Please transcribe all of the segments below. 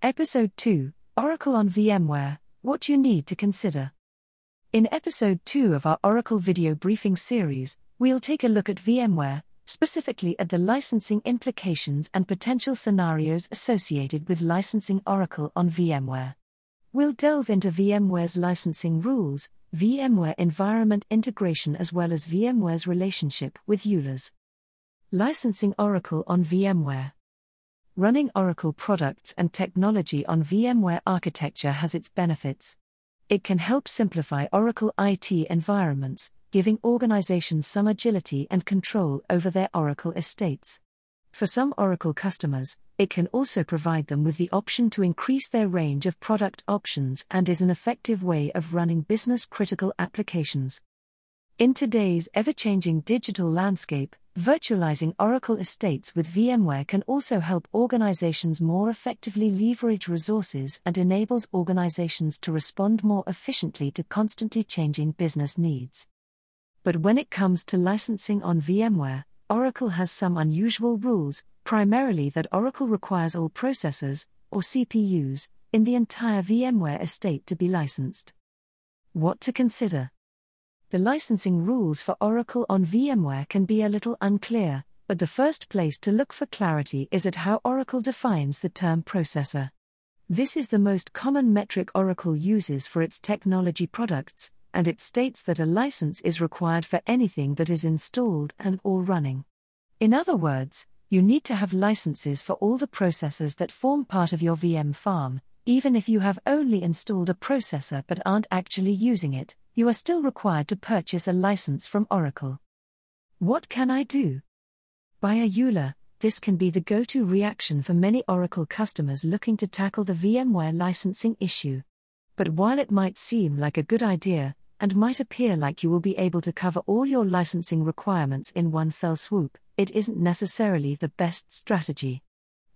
Episode 2 Oracle on VMware What You Need to Consider. In Episode 2 of our Oracle video briefing series, we'll take a look at VMware, specifically at the licensing implications and potential scenarios associated with licensing Oracle on VMware. We'll delve into VMware's licensing rules, VMware environment integration, as well as VMware's relationship with ULAs. Licensing Oracle on VMware. Running Oracle products and technology on VMware architecture has its benefits. It can help simplify Oracle IT environments, giving organizations some agility and control over their Oracle estates. For some Oracle customers, it can also provide them with the option to increase their range of product options and is an effective way of running business critical applications. In today's ever changing digital landscape, virtualizing Oracle estates with VMware can also help organizations more effectively leverage resources and enables organizations to respond more efficiently to constantly changing business needs. But when it comes to licensing on VMware, Oracle has some unusual rules, primarily that Oracle requires all processors, or CPUs, in the entire VMware estate to be licensed. What to consider? The licensing rules for Oracle on VMware can be a little unclear, but the first place to look for clarity is at how Oracle defines the term processor. This is the most common metric Oracle uses for its technology products, and it states that a license is required for anything that is installed and or running. In other words, you need to have licenses for all the processors that form part of your VM farm, even if you have only installed a processor but aren't actually using it, you are still required to purchase a license from Oracle. What can I do? Buy a ULA, this can be the go to reaction for many Oracle customers looking to tackle the VMware licensing issue. But while it might seem like a good idea, and might appear like you will be able to cover all your licensing requirements in one fell swoop, it isn't necessarily the best strategy.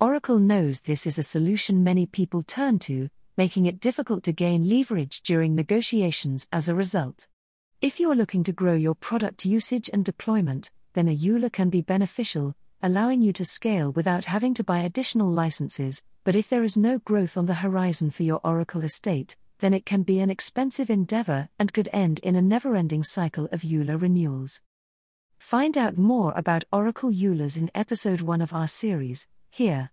Oracle knows this is a solution many people turn to, making it difficult to gain leverage during negotiations as a result. If you are looking to grow your product usage and deployment, then a ULA can be beneficial, allowing you to scale without having to buy additional licenses. But if there is no growth on the horizon for your Oracle estate, then it can be an expensive endeavor and could end in a never ending cycle of ULA renewals. Find out more about Oracle ULAs in episode 1 of our series, here.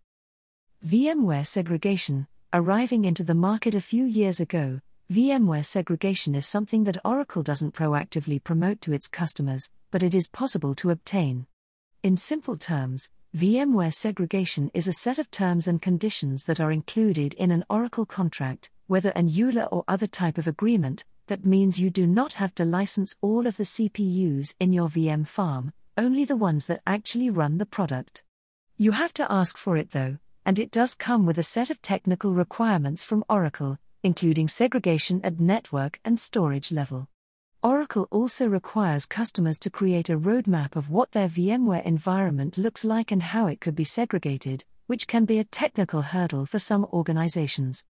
VMware segregation, Arriving into the market a few years ago, VMware segregation is something that Oracle doesn't proactively promote to its customers, but it is possible to obtain. In simple terms, VMware segregation is a set of terms and conditions that are included in an Oracle contract, whether an ULA or other type of agreement, that means you do not have to license all of the CPUs in your VM farm, only the ones that actually run the product. You have to ask for it though, and it does come with a set of technical requirements from Oracle, including segregation at network and storage level. Oracle also requires customers to create a roadmap of what their VMware environment looks like and how it could be segregated, which can be a technical hurdle for some organizations.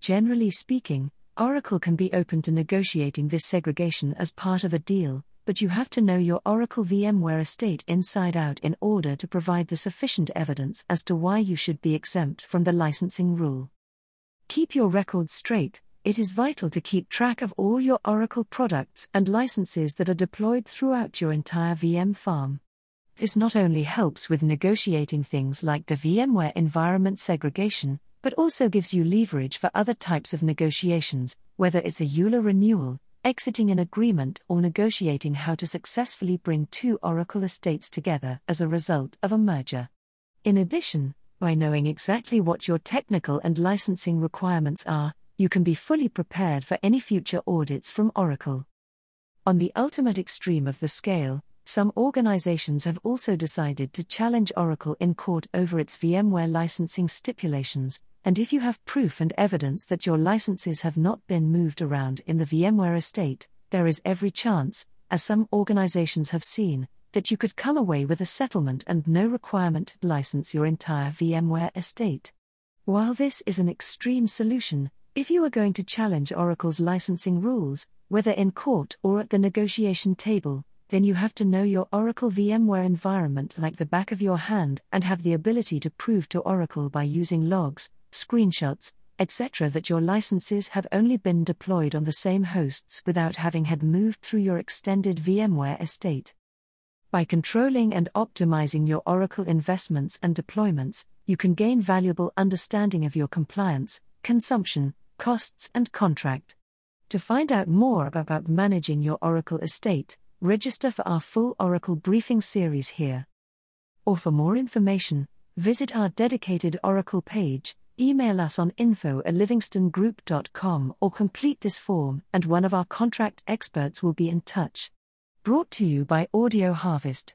Generally speaking, Oracle can be open to negotiating this segregation as part of a deal, but you have to know your Oracle VMware estate inside out in order to provide the sufficient evidence as to why you should be exempt from the licensing rule. Keep your records straight, it is vital to keep track of all your Oracle products and licenses that are deployed throughout your entire VM farm. This not only helps with negotiating things like the VMware environment segregation, but also gives you leverage for other types of negotiations, whether it's a ULA renewal, exiting an agreement, or negotiating how to successfully bring two Oracle estates together as a result of a merger. In addition, by knowing exactly what your technical and licensing requirements are, you can be fully prepared for any future audits from Oracle. On the ultimate extreme of the scale, some organizations have also decided to challenge Oracle in court over its VMware licensing stipulations, and if you have proof and evidence that your licenses have not been moved around in the VMware estate, there is every chance, as some organizations have seen, that you could come away with a settlement and no requirement to license your entire VMware estate. While this is an extreme solution, if you are going to challenge Oracle's licensing rules, whether in court or at the negotiation table, then you have to know your Oracle VMware environment like the back of your hand and have the ability to prove to Oracle by using logs, screenshots, etc., that your licenses have only been deployed on the same hosts without having had moved through your extended VMware estate. By controlling and optimizing your Oracle investments and deployments, you can gain valuable understanding of your compliance, consumption, costs, and contract. To find out more about managing your Oracle estate, register for our full Oracle briefing series here. Or for more information, visit our dedicated Oracle page, email us on info at livingstongroup.com or complete this form, and one of our contract experts will be in touch. Brought to you by Audio Harvest.